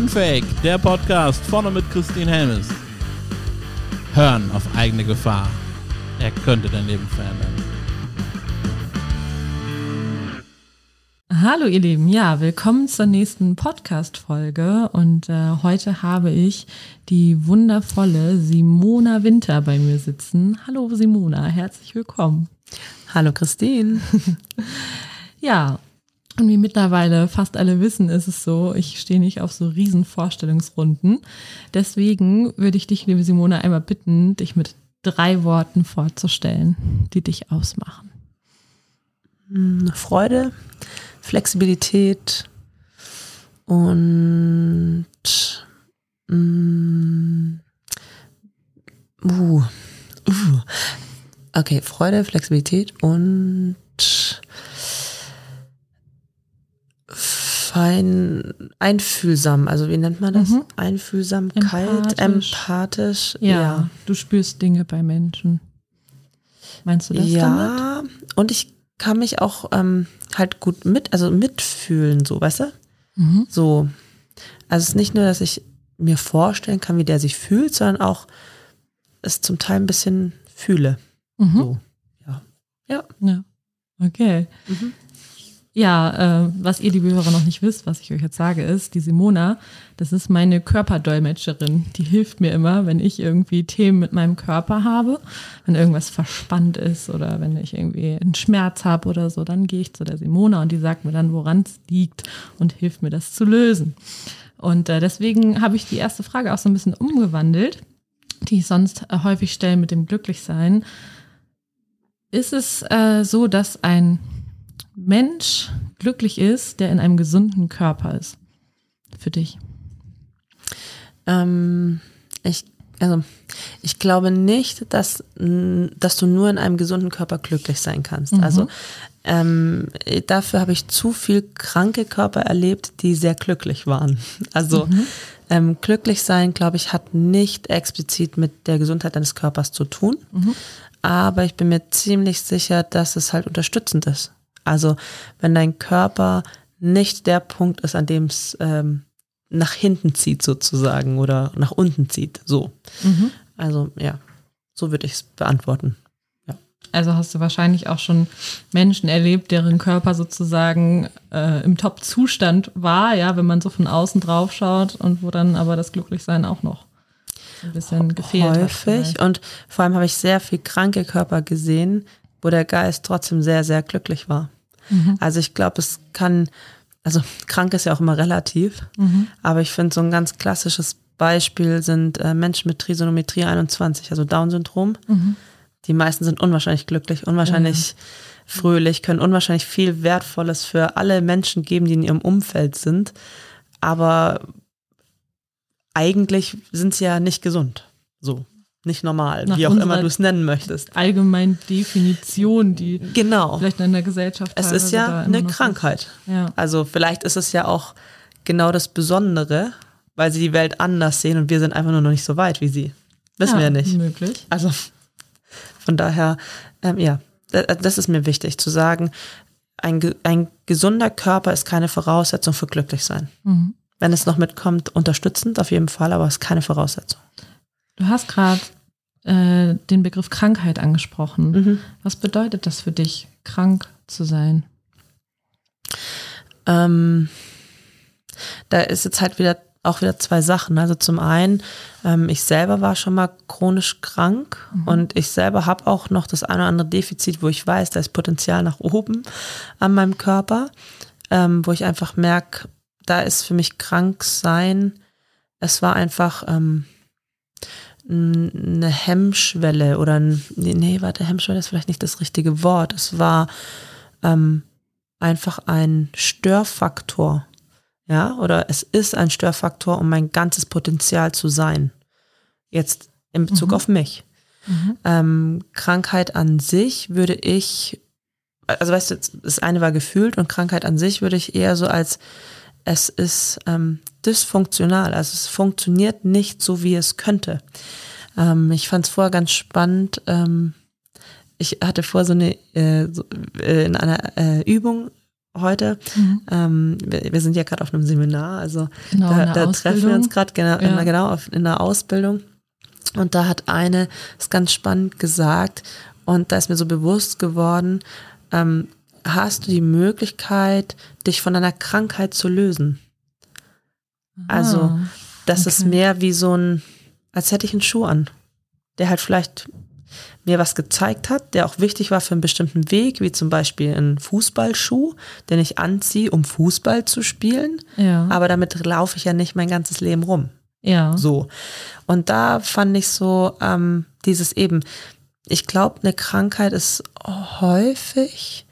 Unfake, der Podcast vorne mit Christine Helmes. Hören auf eigene Gefahr. Er könnte dein Leben verändern. Hallo ihr Lieben, ja, willkommen zur nächsten Podcast-Folge und äh, heute habe ich die wundervolle Simona Winter bei mir sitzen. Hallo Simona, herzlich willkommen. Hallo Christine. ja, und wie mittlerweile fast alle wissen, ist es so, ich stehe nicht auf so riesen Vorstellungsrunden. Deswegen würde ich dich, liebe Simona, einmal bitten, dich mit drei Worten vorzustellen, die dich ausmachen. Freude, Flexibilität und mm, uh, uh. okay, Freude, Flexibilität und fein einfühlsam, also wie nennt man das? Mhm. Einfühlsamkeit, Empathisch. empathisch. Ja, du spürst Dinge bei Menschen. Meinst du das damit? Ja, und ich kann mich auch ähm, halt gut mit, also mitfühlen, so, weißt du? Mhm. So. Also es ist nicht nur, dass ich mir vorstellen kann, wie der sich fühlt, sondern auch es zum Teil ein bisschen fühle. Mhm. So. Ja. Ja. Ja, okay. Mhm. Ja, äh, was ihr, liebe Hörer, noch nicht wisst, was ich euch jetzt sage, ist, die Simona, das ist meine Körperdolmetscherin. Die hilft mir immer, wenn ich irgendwie Themen mit meinem Körper habe, wenn irgendwas verspannt ist oder wenn ich irgendwie einen Schmerz habe oder so, dann gehe ich zu der Simona und die sagt mir dann, woran es liegt und hilft mir, das zu lösen. Und äh, deswegen habe ich die erste Frage auch so ein bisschen umgewandelt, die ich sonst äh, häufig stelle mit dem Glücklichsein. Ist es äh, so, dass ein Mensch glücklich ist, der in einem gesunden Körper ist? Für dich. Ähm, ich, also, ich glaube nicht, dass, dass du nur in einem gesunden Körper glücklich sein kannst. Mhm. Also ähm, dafür habe ich zu viel kranke Körper erlebt, die sehr glücklich waren. Also Mhm. ähm, glücklich sein, glaube ich, hat nicht explizit mit der Gesundheit deines Körpers zu tun. Mhm. Aber ich bin mir ziemlich sicher, dass es halt unterstützend ist. Also wenn dein Körper nicht der Punkt ist, an dem es ähm, nach hinten zieht sozusagen oder nach unten zieht. So. Mhm. Also ja, so würde ich es beantworten. Also hast du wahrscheinlich auch schon Menschen erlebt, deren Körper sozusagen äh, im Top-Zustand war, ja, wenn man so von außen drauf schaut und wo dann aber das Glücklichsein auch noch ein bisschen gefehlt hat. Häufig. vielleicht. Und vor allem habe ich sehr viel kranke Körper gesehen, wo der Geist trotzdem sehr, sehr glücklich war. Mhm. Also ich glaube, es kann, also krank ist ja auch immer relativ, Mhm. aber ich finde so ein ganz klassisches Beispiel sind äh, Menschen mit Trisonometrie 21, also Down-Syndrom. Mhm. Die meisten sind unwahrscheinlich glücklich, unwahrscheinlich fröhlich, können unwahrscheinlich viel Wertvolles für alle Menschen geben, die in ihrem Umfeld sind. Aber eigentlich sind sie ja nicht gesund. So. Nicht normal, Nach wie auch immer du es nennen möchtest. Allgemein Definition, die Genau. vielleicht in der Gesellschaft Es ist ja eine Krankheit. Ja. Also vielleicht ist es ja auch genau das Besondere, weil sie die Welt anders sehen und wir sind einfach nur noch nicht so weit wie sie. Wissen wir ja nicht. Möglich. Also von daher, ähm, ja, da- das ist mir wichtig zu sagen, ein, ein gesunder Körper ist keine Voraussetzung für glücklich sein. Mhm. Wenn es noch mitkommt, unterstützend auf jeden Fall, aber es ist keine Voraussetzung. Du hast gerade äh, den Begriff Krankheit angesprochen. Mhm. Was bedeutet das für dich, krank zu sein? Ähm, da ist jetzt halt wieder auch wieder zwei Sachen. Also zum einen, ähm, ich selber war schon mal chronisch krank und ich selber habe auch noch das eine oder andere Defizit, wo ich weiß, da ist Potenzial nach oben an meinem Körper, ähm, wo ich einfach merke, da ist für mich krank sein. Es war einfach ähm, eine Hemmschwelle oder ein, nee, nee, warte, Hemmschwelle ist vielleicht nicht das richtige Wort. Es war ähm, einfach ein Störfaktor. Ja, oder es ist ein Störfaktor, um mein ganzes Potenzial zu sein. Jetzt in Bezug Mhm. auf mich. Mhm. Ähm, Krankheit an sich würde ich, also weißt du, das eine war gefühlt und Krankheit an sich würde ich eher so als, es ist ähm, dysfunktional, also es funktioniert nicht so, wie es könnte. Ähm, ich fand es vorher ganz spannend. Ähm, ich hatte vor so eine, äh, so, äh, in einer äh, Übung heute. Ähm, wir, wir sind ja gerade auf einem Seminar, also Genau, da, da treffen wir uns gerade genau, Ja. in, genau auf, in der Ausbildung. Und da hat eine es ganz spannend gesagt und da ist mir so bewusst geworden, ähm, hast du die Möglichkeit, dich von deiner Krankheit zu lösen? Also, Ah, das ist okay. mehr wie so ein, als hätte ich einen Schuh an, der halt vielleicht mir was gezeigt hat, der auch wichtig war für einen bestimmten Weg, wie zum Beispiel ein Fußballschuh, den ich anziehe, um Fußball zu spielen. ja. Aber damit laufe ich ja nicht mein ganzes Leben rum. ja. So. Und da fand ich so ähm, dieses eben, ich glaube, eine Krankheit ist häufig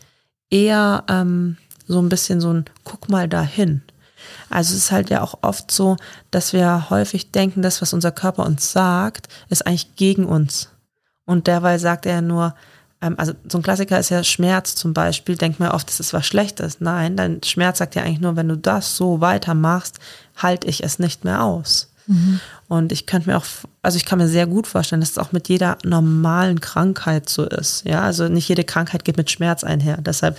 eher ähm, so ein bisschen so ein Guck mal dahin. Also es ist halt ja auch oft so, dass wir häufig denken, das, was unser Körper uns sagt, ist eigentlich gegen uns. Und derweil sagt er nur, ähm, also so ein Klassiker ist ja Schmerz zum Beispiel, denkt man oft, das ist was Schlechtes. Nein, dein Schmerz sagt ja eigentlich nur, wenn du das so weitermachst, halte ich es nicht mehr aus. Und ich könnte mir auch, also ich kann mir sehr gut vorstellen, dass es auch mit jeder normalen Krankheit so ist. Ja, also nicht jede Krankheit geht mit Schmerz einher. Deshalb,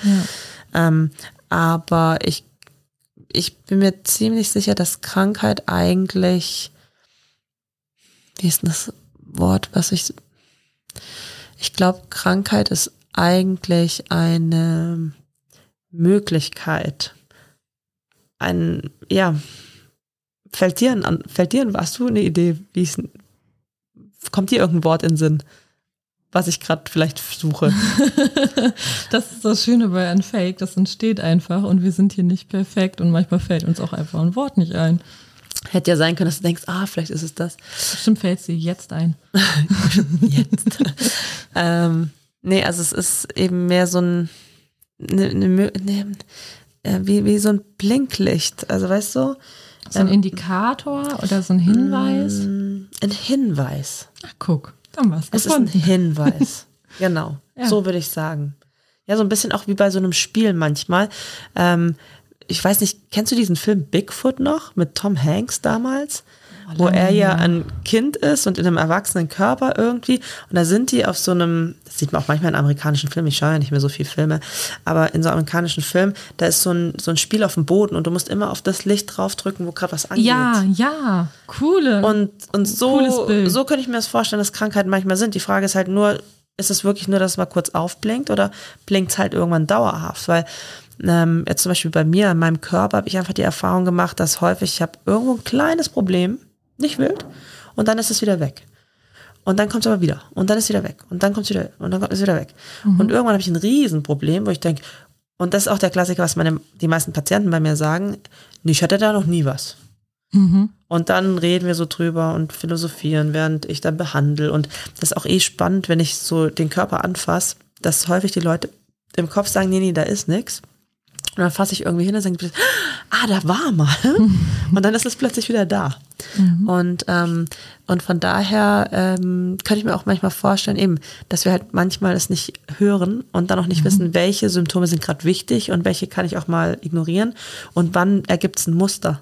ähm, aber ich, ich bin mir ziemlich sicher, dass Krankheit eigentlich, wie ist denn das Wort, was ich, ich glaube, Krankheit ist eigentlich eine Möglichkeit, ein, ja, fällt dir, an, fällt dir, hast du eine Idee, wie es, kommt dir irgendein Wort in den Sinn, was ich gerade vielleicht suche? Das ist das Schöne bei Unfake, das entsteht einfach und wir sind hier nicht perfekt und manchmal fällt uns auch einfach ein Wort nicht ein. Hätte ja sein können, dass du denkst, ah, vielleicht ist es das. Bestimmt fällt dir jetzt ein. Jetzt. ähm, nee, also es ist eben mehr so ein, ne, ne, Mö- ne, äh, wie, wie so ein Blinklicht. Also weißt du? So ein Indikator oder so ein Hinweis? Mm, Ein Hinweis. Ach, guck, dann war's Es ist ein. Hinweis. genau. Ja. So würde ich sagen. Ja, so ein bisschen auch wie bei so einem Spiel manchmal. Ähm, ich weiß nicht, kennst du diesen Film Bigfoot noch mit Tom Hanks damals? Wo er ja ein Kind ist und in einem erwachsenen Körper irgendwie. Und da sind die auf so einem, das sieht man auch manchmal in amerikanischen Filmen, ich schaue ja nicht mehr so viel Filme, aber in so amerikanischen Filmen, da ist so ein, so ein Spiel auf dem Boden und du musst immer auf das Licht draufdrücken, wo gerade was angeht. Ja, ja, coole. Und, und so, so könnte ich mir das vorstellen, dass Krankheiten manchmal sind. Die Frage ist halt nur, ist es wirklich nur, dass es mal kurz aufblinkt oder blinkt es halt irgendwann dauerhaft? Weil ähm, jetzt zum Beispiel bei mir, in meinem Körper, habe ich einfach die Erfahrung gemacht, dass häufig ich habe irgendwo ein kleines Problem, nicht wild, und dann ist es wieder weg. Und dann kommt es aber wieder. Und dann ist es wieder weg. Und dann kommt es wieder und dann kommt es wieder weg. Und irgendwann habe ich ein Riesenproblem, wo ich denke, und das ist auch der Klassiker, was meine, die meisten Patienten bei mir sagen, "Nee, ich hatte da noch nie was. mhm. Und dann reden wir so drüber und philosophieren, während ich dann behandle. Und das ist auch eh spannend, wenn ich so den Körper anfasse, dass häufig die Leute im Kopf sagen, nee, nee, da ist nichts. Und dann fasse ich irgendwie hin und denke, ah, da war mal. Und dann ist es plötzlich wieder da. Und, ähm, und von daher ähm, könnte ich mir auch manchmal vorstellen, eben, dass wir halt manchmal es nicht hören und dann auch nicht wissen, welche Symptome sind gerade wichtig und welche kann ich auch mal ignorieren und wann ergibt es ein Muster.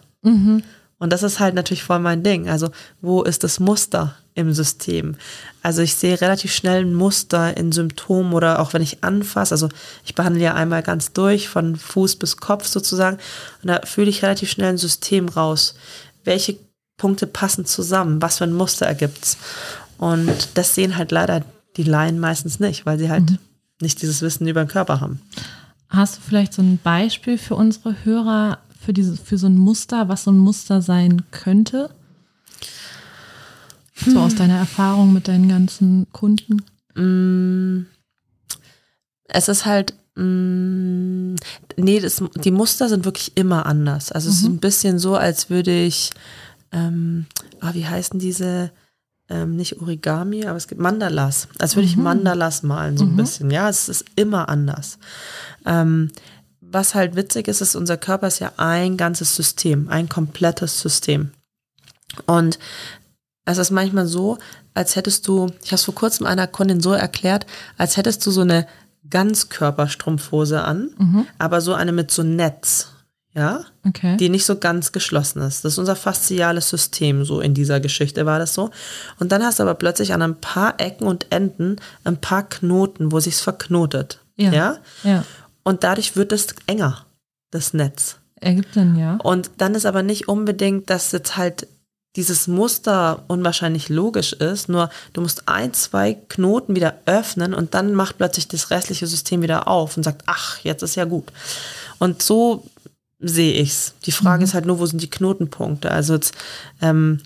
Und das ist halt natürlich voll mein Ding. Also, wo ist das Muster im System? Also, ich sehe relativ schnell ein Muster in Symptomen oder auch wenn ich anfasse. Also, ich behandle ja einmal ganz durch, von Fuß bis Kopf sozusagen. Und da fühle ich relativ schnell ein System raus. Welche Punkte passen zusammen? Was für ein Muster ergibt's? Und das sehen halt leider die Laien meistens nicht, weil sie halt nicht dieses Wissen über den Körper haben. Hast du vielleicht so ein Beispiel für unsere Hörer, für, diese, für so ein Muster, was so ein Muster sein könnte? So aus deiner Erfahrung mit deinen ganzen Kunden? es ist halt, mh, nee, das, die Muster sind wirklich immer anders. Also es ist ein bisschen so, als würde ich, ähm, ah, wie heißen diese, ähm, nicht Origami, aber es gibt Mandalas. Als würde ich Mandalas malen, so ein bisschen. Ja, es ist immer anders. Ähm, was halt witzig ist, ist, unser Körper ist ja ein ganzes System, ein komplettes System. Und es ist manchmal so, als hättest du, ich habe es vor kurzem einer Kundin so erklärt, als hättest du so eine Ganzkörperstrumpfhose an, aber so eine mit so Netz, ja, Okay. die nicht so ganz geschlossen ist. Das ist unser fasziales System, so in dieser Geschichte war das so. Und dann hast du aber plötzlich an ein paar Ecken und Enden ein paar Knoten, wo sich's verknotet. Ja. ja? ja. Und dadurch wird es enger. das Netz. Ergibt Sinn, ja. Und dann ist aber nicht unbedingt, dass jetzt halt dieses Muster unwahrscheinlich logisch ist, nur du musst ein, zwei Knoten wieder öffnen und dann macht plötzlich das restliche System wieder auf und sagt, ach, jetzt ist ja gut. Und so sehe ich's. Die Frage Mhm. ist halt nur, wo sind die Knotenpunkte? Also jetzt, ähm,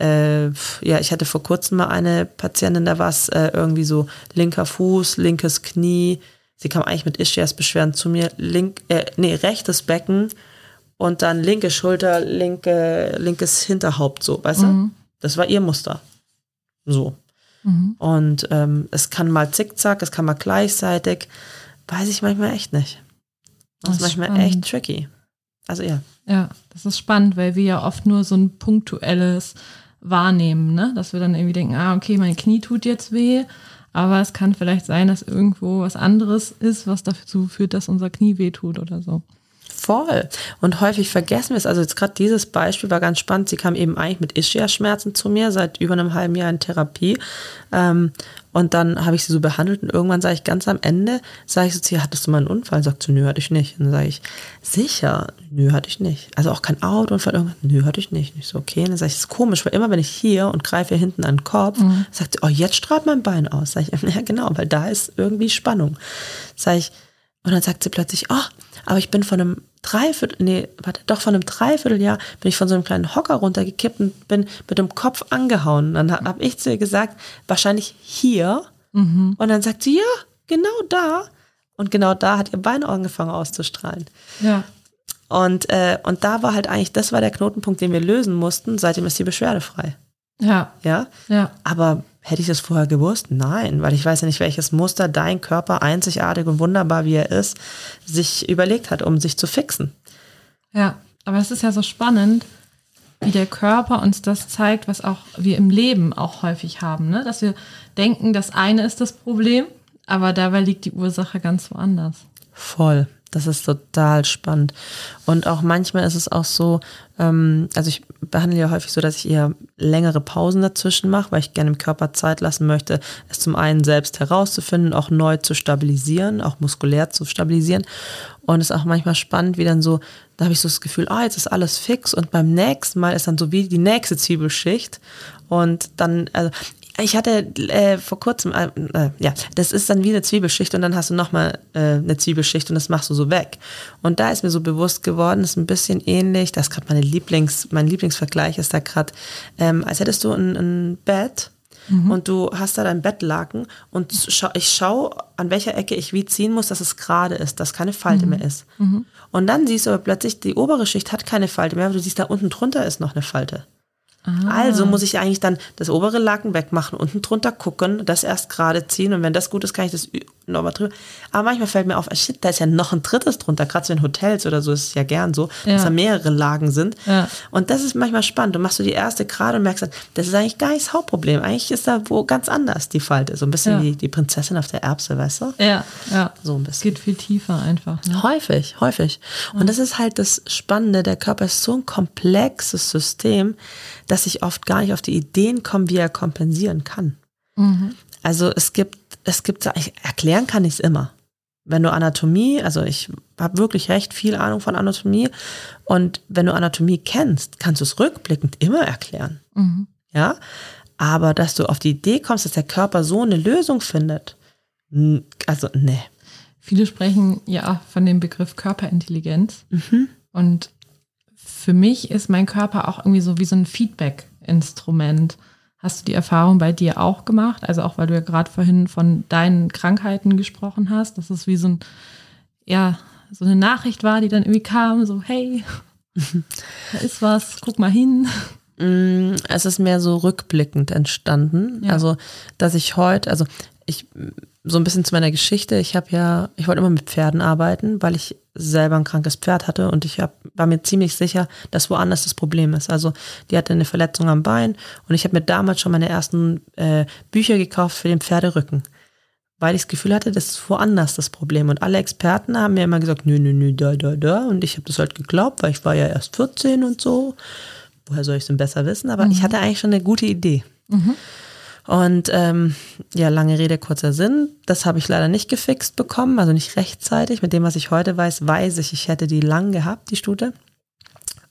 äh, ja, ich hatte vor kurzem mal eine Patientin, da war es äh, irgendwie so linker Fuß, linkes Knie. Sie kam eigentlich mit Ischias-Beschwerden zu mir. Link, äh, nee, rechtes Becken und dann linke Schulter, linke, linkes Hinterhaupt, so, weißt du? Das war ihr Muster. So. Mhm. Und ähm, es kann mal zickzack, es kann mal gleichzeitig. Weiß ich manchmal echt nicht. Das ist Das ist manchmal spannend. echt tricky. Also ja. Ja, das ist spannend, weil wir ja oft nur so ein punktuelles wahrnehmen, ne? Dass wir dann irgendwie denken, ah, okay, mein Knie tut jetzt weh, aber es kann vielleicht sein, dass irgendwo was anderes ist, was dazu führt, dass unser Knie weh tut oder so. Voll. Und häufig vergessen wir es. Also jetzt gerade dieses Beispiel war ganz spannend. Sie kam eben eigentlich mit Ischia-Schmerzen zu mir, seit über einem halben Jahr in Therapie. Ähm, und dann habe ich sie so behandelt und irgendwann sage ich ganz am Ende, sage ich so zu ihr, hattest du mal einen Unfall? Sagt sie, nö, hatte ich nicht. Und dann sage ich, sicher? Nö, hatte ich nicht. Also auch kein Autounfall, irgendwas? Nö, hatte ich nicht. Und ich so, okay. Und dann sage ich, das ist komisch, weil immer wenn ich hier und greife hier hinten an den Kopf, sagt sie, oh, jetzt strahlt mein Bein aus. Sag ich, ja genau, weil da ist irgendwie Spannung. Sag ich, und dann sagt sie plötzlich, oh, aber ich bin von einem Dreiviertel, nee, warte, doch von einem Dreivierteljahr bin ich von so einem kleinen Hocker runtergekippt und bin mit dem Kopf angehauen. Dann habe hab ich zu ihr gesagt, wahrscheinlich hier. Und dann sagt sie, ja, genau da. Und genau da hat ihr Bein angefangen auszustrahlen. Ja. Und, äh, und da war halt eigentlich, das war der Knotenpunkt, den wir lösen mussten. Seitdem ist sie beschwerdefrei. Ja. Ja. Ja. Aber hätte ich das vorher gewusst? Nein, weil ich weiß ja nicht, welches Muster dein Körper einzigartig und wunderbar, wie er ist, sich überlegt hat, um sich zu fixen. Ja, aber es ist ja so spannend, wie der Körper uns das zeigt, was auch wir im Leben auch häufig haben, ne? Dass wir denken, das eine ist das Problem, aber dabei liegt die Ursache ganz woanders. Voll. Das ist total spannend. Und auch manchmal ist es auch so, ähm, also ich behandle ja häufig so, dass ich eher längere Pausen dazwischen mache, weil ich gerne dem Körper Zeit lassen möchte, es zum einen selbst herauszufinden, auch neu zu stabilisieren, auch muskulär zu stabilisieren. Und es ist auch manchmal spannend, wie dann so, da habe ich so das Gefühl, ah, jetzt ist alles fix und beim nächsten Mal ist dann so wie die nächste Zwiebelschicht. Und dann, also ich hatte äh, vor kurzem, äh, äh, ja, das ist dann wie eine Zwiebelschicht und dann hast du nochmal äh, eine Zwiebelschicht und das machst du so weg. Und da ist mir so bewusst geworden, ist ein bisschen ähnlich, das ist gerade meine Lieblings, mein Lieblingsvergleich ist da gerade, ähm, als hättest du ein, ein Bett und du hast da dein Bettlaken und schau, ich schaue, an welcher Ecke ich wie ziehen muss, dass es gerade ist, dass keine Falte mehr ist. Und dann siehst du aber plötzlich, die obere Schicht hat keine Falte mehr, aber du siehst, da unten drunter ist noch eine Falte. Also muss ich eigentlich dann das obere Laken wegmachen, unten drunter gucken, das erst gerade ziehen. Und wenn das gut ist, kann ich das nochmal drüber. Aber manchmal fällt mir auf, ah, shit, da ist ja noch ein drittes drunter, gerade so in Hotels oder so ist es ja gern so, Ja. dass da mehrere Lagen sind. Ja. Und das ist manchmal spannend. Du machst du die erste gerade und merkst dann, das ist eigentlich gar nicht das Hauptproblem. Eigentlich ist da wo ganz anders die Falte. So ein bisschen Ja. wie die Prinzessin auf der Erbse, weißt du? Ja, ja. So ein Es bisschen. geht viel tiefer einfach. Ne? Häufig, häufig. Und das ist halt das Spannende. Der Körper ist so ein komplexes System, dass ich oft gar nicht auf die Ideen komme, wie er kompensieren kann. Also es gibt, es gibt, ich, erklären kann ich es immer. Wenn du Anatomie, also ich habe wirklich recht viel Ahnung von Anatomie und wenn du Anatomie kennst, kannst du es rückblickend immer erklären. Ja, aber dass du auf die Idee kommst, dass der Körper so eine Lösung findet, also nee. Viele sprechen ja von dem Begriff Körperintelligenz. Und für mich ist mein Körper auch irgendwie so wie so ein Feedback-Instrument. Hast du die Erfahrung bei dir auch gemacht? Also auch weil du ja gerade vorhin von deinen Krankheiten gesprochen hast, dass es wie so ein, ja, so eine Nachricht war, die dann irgendwie kam, so, hey, da ist was, guck mal hin. Mm, Es ist mehr so rückblickend entstanden. Ja. Also, dass ich heute, also ich so ein bisschen zu meiner Geschichte, ich habe ja, ich wollte immer mit Pferden arbeiten, weil ich selber ein krankes Pferd hatte und ich hab, war mir ziemlich sicher, dass woanders das Problem ist. Also die hatte eine Verletzung am Bein und ich habe mir damals schon meine ersten äh, Bücher gekauft für den Pferderücken, weil ich das Gefühl hatte, das ist woanders das Problem. Und alle Experten haben mir immer gesagt, nö, nö, nö, da, da, da. Und ich habe das halt geglaubt, weil ich war ja erst 14 und so woher soll ich es denn besser wissen? Aber ich hatte eigentlich schon eine gute Idee. Und ähm, ja, lange Rede, kurzer Sinn. Das habe ich leider nicht gefixt bekommen, also nicht rechtzeitig. Mit dem, was ich heute weiß, weiß ich, ich hätte die lang gehabt, die Stute.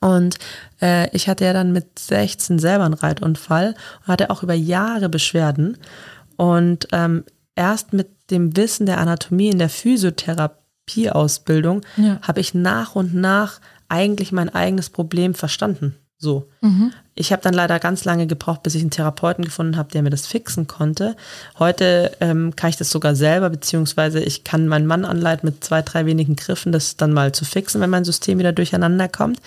Und äh, ich hatte ja dann mit 16 selber einen Reitunfall und hatte auch über Jahre Beschwerden. Und ähm, erst mit dem Wissen der Anatomie in der Physiotherapieausbildung Ja. habe ich nach und nach eigentlich mein eigenes Problem verstanden. So. Ich habe dann leider ganz lange gebraucht, bis ich einen Therapeuten gefunden habe, der mir das fixen konnte. Heute ähm, kann ich das sogar selber, beziehungsweise ich kann meinen Mann anleiten, mit zwei, drei wenigen Griffen das dann mal zu fixen, wenn mein System wieder durcheinander kommt.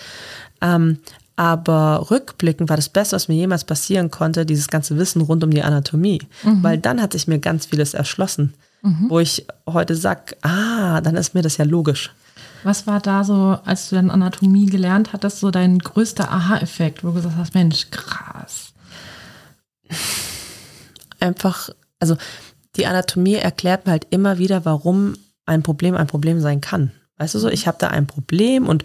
Ähm, aber rückblickend war das Beste, was mir jemals passieren konnte, dieses ganze Wissen rund um die Anatomie. Weil dann hat sich mir ganz vieles erschlossen, wo ich heute sag, ah, dann ist mir das ja logisch. Was war da so, als du dann Anatomie gelernt hattest, so dein größter Aha-Effekt, wo du gesagt hast, Mensch, krass. einfach, also die Anatomie erklärt mir halt immer wieder, warum ein Problem ein Problem sein kann. Weißt du so, ich habe da ein Problem und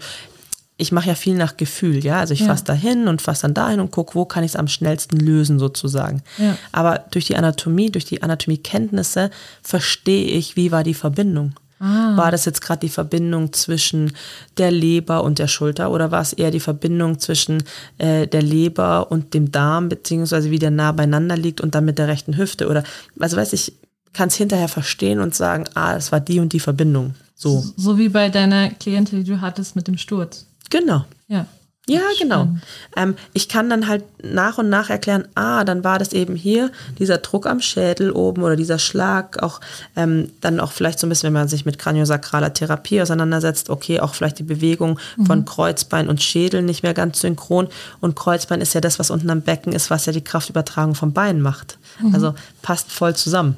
ich mache ja viel nach Gefühl, ja. Also ich Ja. fasse da hin und fasse dann dahin und gucke, wo kann ich es am schnellsten lösen, sozusagen. Ja. Aber durch die Anatomie, durch die Anatomiekenntnisse verstehe ich, wie war die Verbindung. War das jetzt gerade die Verbindung zwischen der Leber und der Schulter oder war es eher die Verbindung zwischen äh, der Leber und dem Darm, beziehungsweise wie der nah beieinander liegt und dann mit der rechten Hüfte? Oder, also weiß ich, kann es hinterher verstehen und sagen, ah, es war die und die Verbindung. So. So wie bei deiner Klientin, die du hattest mit dem Sturz. Genau. Ja. Ja, genau. Ähm, ich kann dann halt nach und nach erklären, ah, dann war das eben hier dieser Druck am Schädel oben oder dieser Schlag, auch ähm, dann auch vielleicht so ein bisschen, wenn man sich mit kraniosakraler Therapie auseinandersetzt, okay, auch vielleicht die Bewegung von Kreuzbein und Schädel nicht mehr ganz synchron. Und Kreuzbein ist ja das, was unten am Becken ist, was ja die Kraftübertragung vom Bein macht. Also passt voll zusammen.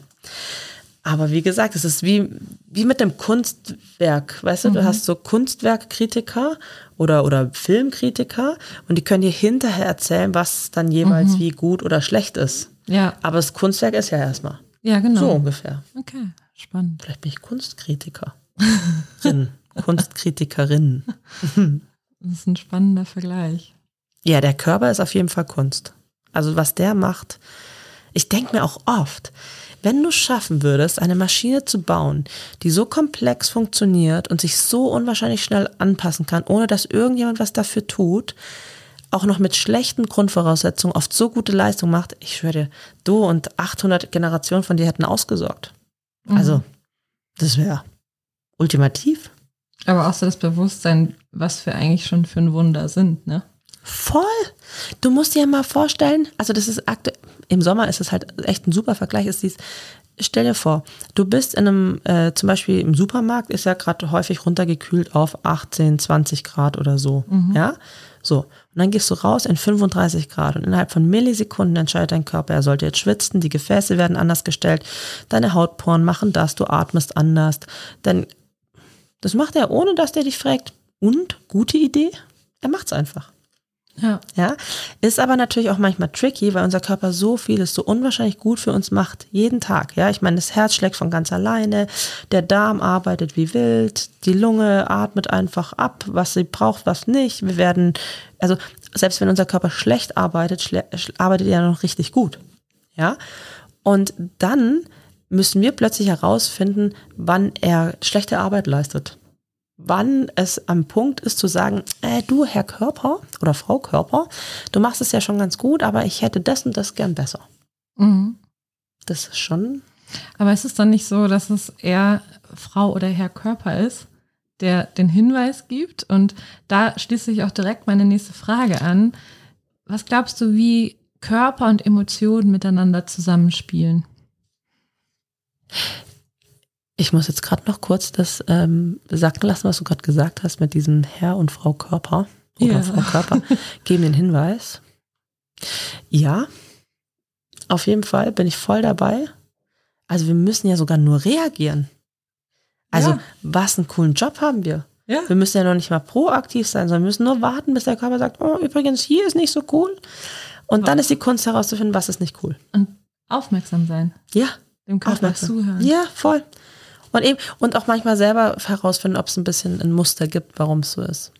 Aber wie gesagt, es ist wie, wie mit dem Kunstwerk. Weißt du, du hast so Kunstwerkkritiker oder, oder Filmkritiker und die können dir hinterher erzählen, was dann jeweils wie gut oder schlecht ist. Ja. Aber das Kunstwerk ist ja erstmal. Ja, genau. So ungefähr. Okay, spannend. Vielleicht bin ich Kunstkritiker. Rin. Kunstkritikerin. Das ist ein spannender Vergleich. Ja, der Körper ist auf jeden Fall Kunst. Also was der macht. Ich denke mir auch oft, wenn du schaffen würdest, eine Maschine zu bauen, die so komplex funktioniert und sich so unwahrscheinlich schnell anpassen kann, ohne dass irgendjemand was dafür tut, auch noch mit schlechten Grundvoraussetzungen oft so gute Leistung macht, ich schwöre dir, du und 800 Generationen von dir hätten ausgesorgt. Also, das wäre ultimativ. Aber auch so das Bewusstsein, was wir eigentlich schon für ein Wunder sind, ne? Voll. Du musst dir mal vorstellen, also das ist aktuell, im Sommer ist es halt echt ein super Vergleich, ist dies, stell dir vor, du bist in einem, äh, zum Beispiel im Supermarkt ist ja gerade häufig runtergekühlt auf 18, 20 Grad oder so, ja, so. Und dann gehst du raus in 35 Grad und innerhalb von Millisekunden entscheidet dein Körper, er sollte jetzt schwitzen, die Gefäße werden anders gestellt, deine Hautporen machen das, du atmest anders, denn das macht er, ohne dass der dich fragt, und, gute Idee? Er macht's einfach. Ja. Ja, ist aber natürlich auch manchmal tricky, weil unser Körper so vieles so unwahrscheinlich gut für uns macht, jeden Tag. Ja, ich meine, das Herz schlägt von ganz alleine, der Darm arbeitet wie wild, die Lunge atmet einfach ab, was sie braucht, was nicht. Wir werden, also selbst wenn unser Körper schlecht arbeitet, schle arbeitet er noch richtig gut. Ja, und dann müssen wir plötzlich herausfinden, wann er schlechte Arbeit leistet wann es am Punkt ist zu sagen, äh, du Herr Körper oder Frau Körper, du machst es ja schon ganz gut, aber ich hätte das und das gern besser. Mhm. Das ist schon, Aber ist es dann nicht so, dass es eher Frau oder Herr Körper ist, der den Hinweis gibt? Und da schließt sich auch direkt meine nächste Frage an. Was glaubst du, wie Körper und Emotionen miteinander zusammenspielen? Ich muss jetzt gerade noch kurz das ähm, sacken lassen, was du gerade gesagt hast mit diesem Herr und Frau Körper oder Ja. Frau Körper. Geben den Hinweis. Ja, auf jeden Fall bin ich voll dabei. Also wir müssen ja sogar nur reagieren. Also Ja. was einen coolen Job haben wir. Ja. Wir müssen ja noch nicht mal proaktiv sein, sondern wir müssen nur warten, bis der Körper sagt, oh, übrigens, hier ist nicht so cool. Und dann ist die Kunst herauszufinden, was ist nicht cool. Und aufmerksam sein, Ja, dem Körper aufmerksam. zuhören. Ja, voll. Und eben, und auch manchmal selber herausfinden, ob es ein bisschen ein Muster gibt, warum es so ist.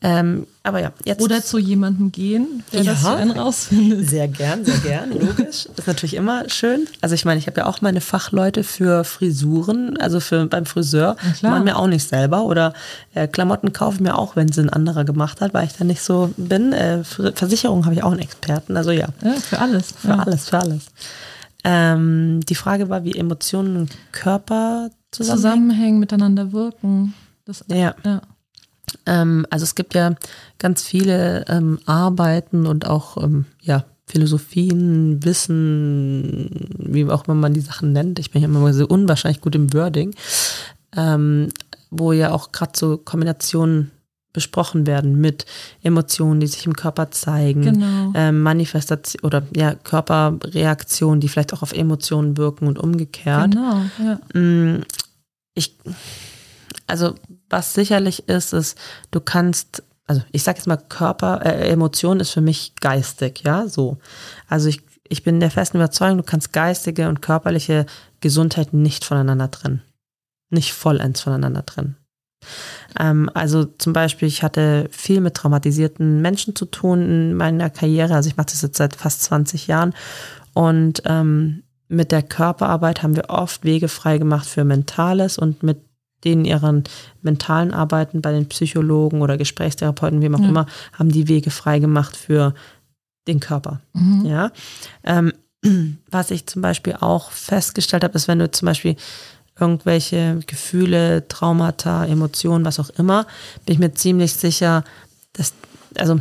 Ähm, aber ja, jetzt. Oder zu jemandem gehen, der Ja. das für einen rausfindet. Sehr gern, sehr gern, logisch. Ist natürlich immer schön. Also ich meine, ich habe ja auch meine Fachleute für Frisuren, also für beim Friseur. Machen mir auch nicht selber. Oder äh, Klamotten kaufe ich mir auch, wenn sie ein anderer gemacht hat, weil ich da nicht so bin. Äh, Versicherung habe ich auch einen Experten. Also ja, Ja, für alles. für ja. alles, für alles. Ähm, die Frage war, wie Emotionen und Körper zusammenhängen. Zusammenhängen, miteinander wirken. Das, Ja. ja. Ähm, also es gibt ja ganz viele ähm, Arbeiten und auch ähm, ja, Philosophien, Wissen, wie auch immer man die Sachen nennt. Ich bin ja immer so unwahrscheinlich gut im Wording, ähm, wo ja auch gerade so Kombinationen besprochen werden mit Emotionen, die sich im Körper zeigen, Genau. ähm, Manifestation oder ja, Körperreaktionen, die vielleicht auch auf Emotionen wirken und umgekehrt. Genau, ja. Ich, also was sicherlich ist, ist, du kannst, also ich sage jetzt mal Körper, äh, Emotion ist für mich geistig, ja, so. Also ich, ich bin der festen Überzeugung, du kannst geistige und körperliche Gesundheit nicht voneinander trennen. Nicht vollends voneinander trennen. Ähm, also zum Beispiel, ich hatte viel mit traumatisierten Menschen zu tun in meiner Karriere. Also ich mache das jetzt seit fast 20 Jahren. Und ähm, mit der Körperarbeit haben wir oft Wege frei gemacht für Mentales und mit denen ihren mentalen Arbeiten bei den Psychologen oder Gesprächstherapeuten, wem auch Ja. immer, haben die Wege frei gemacht für den Körper. Mhm. Ja. Ähm, was ich zum Beispiel auch festgestellt habe, ist, wenn du zum Beispiel irgendwelche Gefühle, Traumata, Emotionen, was auch immer, bin ich mir ziemlich sicher, dass, also,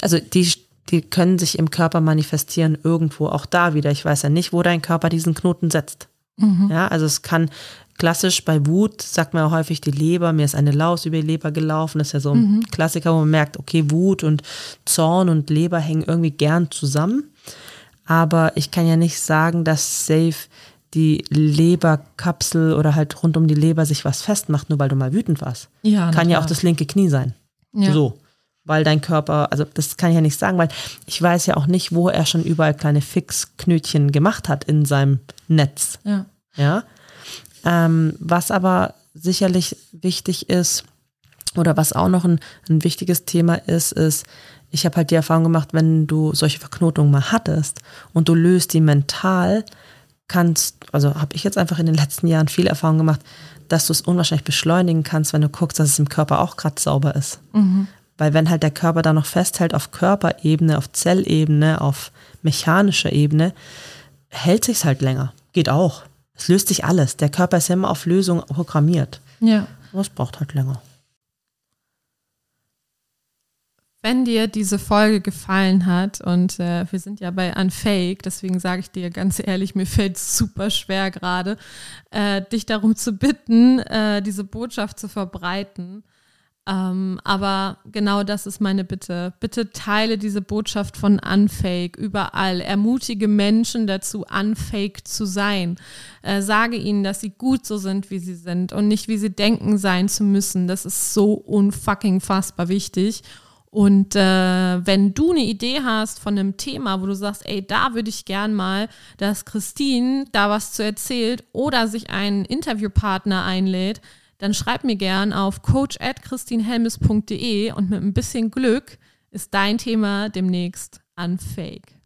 also die, die können sich im Körper manifestieren, irgendwo, auch da wieder. Ich weiß ja nicht, wo dein Körper diesen Knoten setzt. Mhm. Ja, also es kann klassisch bei Wut, sagt man ja häufig die Leber, mir ist eine Laus über die Leber gelaufen, das ist ja so ein Klassiker, wo man merkt, okay, Wut und Zorn und Leber hängen irgendwie gern zusammen. Aber ich kann ja nicht sagen, dass safe die Leberkapsel oder halt rund um die Leber sich was festmacht, nur weil du mal wütend warst. Ja, kann ja auch das linke Knie sein. Ja. So. Weil dein Körper, also das kann ich ja nicht sagen, weil ich weiß ja auch nicht, wo er schon überall kleine Fixknötchen gemacht hat in seinem Netz. Ja. Ja. Ähm, was aber sicherlich wichtig ist, oder was auch noch ein, ein wichtiges Thema ist, ist, ich habe halt die Erfahrung gemacht, wenn du solche Verknotungen mal hattest und du löst die mental, kannst, also habe ich jetzt einfach in den letzten Jahren viel Erfahrung gemacht, dass du es unwahrscheinlich beschleunigen kannst, wenn du guckst, dass es im Körper auch gerade sauber ist. Weil wenn halt der Körper da noch festhält auf Körperebene, auf Zellebene, auf mechanischer Ebene, hält sich's halt länger. Geht auch. Es löst sich alles. Der Körper ist ja immer auf Lösung programmiert. ja. Aber es braucht halt länger. Wenn dir diese Folge gefallen hat, und äh, wir sind ja bei Unfake, deswegen sage ich dir ganz ehrlich, mir fällt es super schwer gerade, äh, dich darum zu bitten, äh, diese Botschaft zu verbreiten. Ähm, aber genau das ist meine Bitte. Bitte teile diese Botschaft von Unfake überall. Ermutige Menschen dazu, Unfake zu sein. Äh, sage ihnen, dass sie gut so sind, wie sie sind und nicht, wie sie denken sein zu müssen. Das ist so unfucking fassbar wichtig. Und äh, wenn du eine Idee hast von einem Thema, wo du sagst, ey, da würde ich gern mal, dass Christine da was zu erzählt oder sich einen Interviewpartner einlädt, dann schreib mir gern auf coach at christinehelmes.de und mit ein bisschen Glück ist dein Thema demnächst unfake.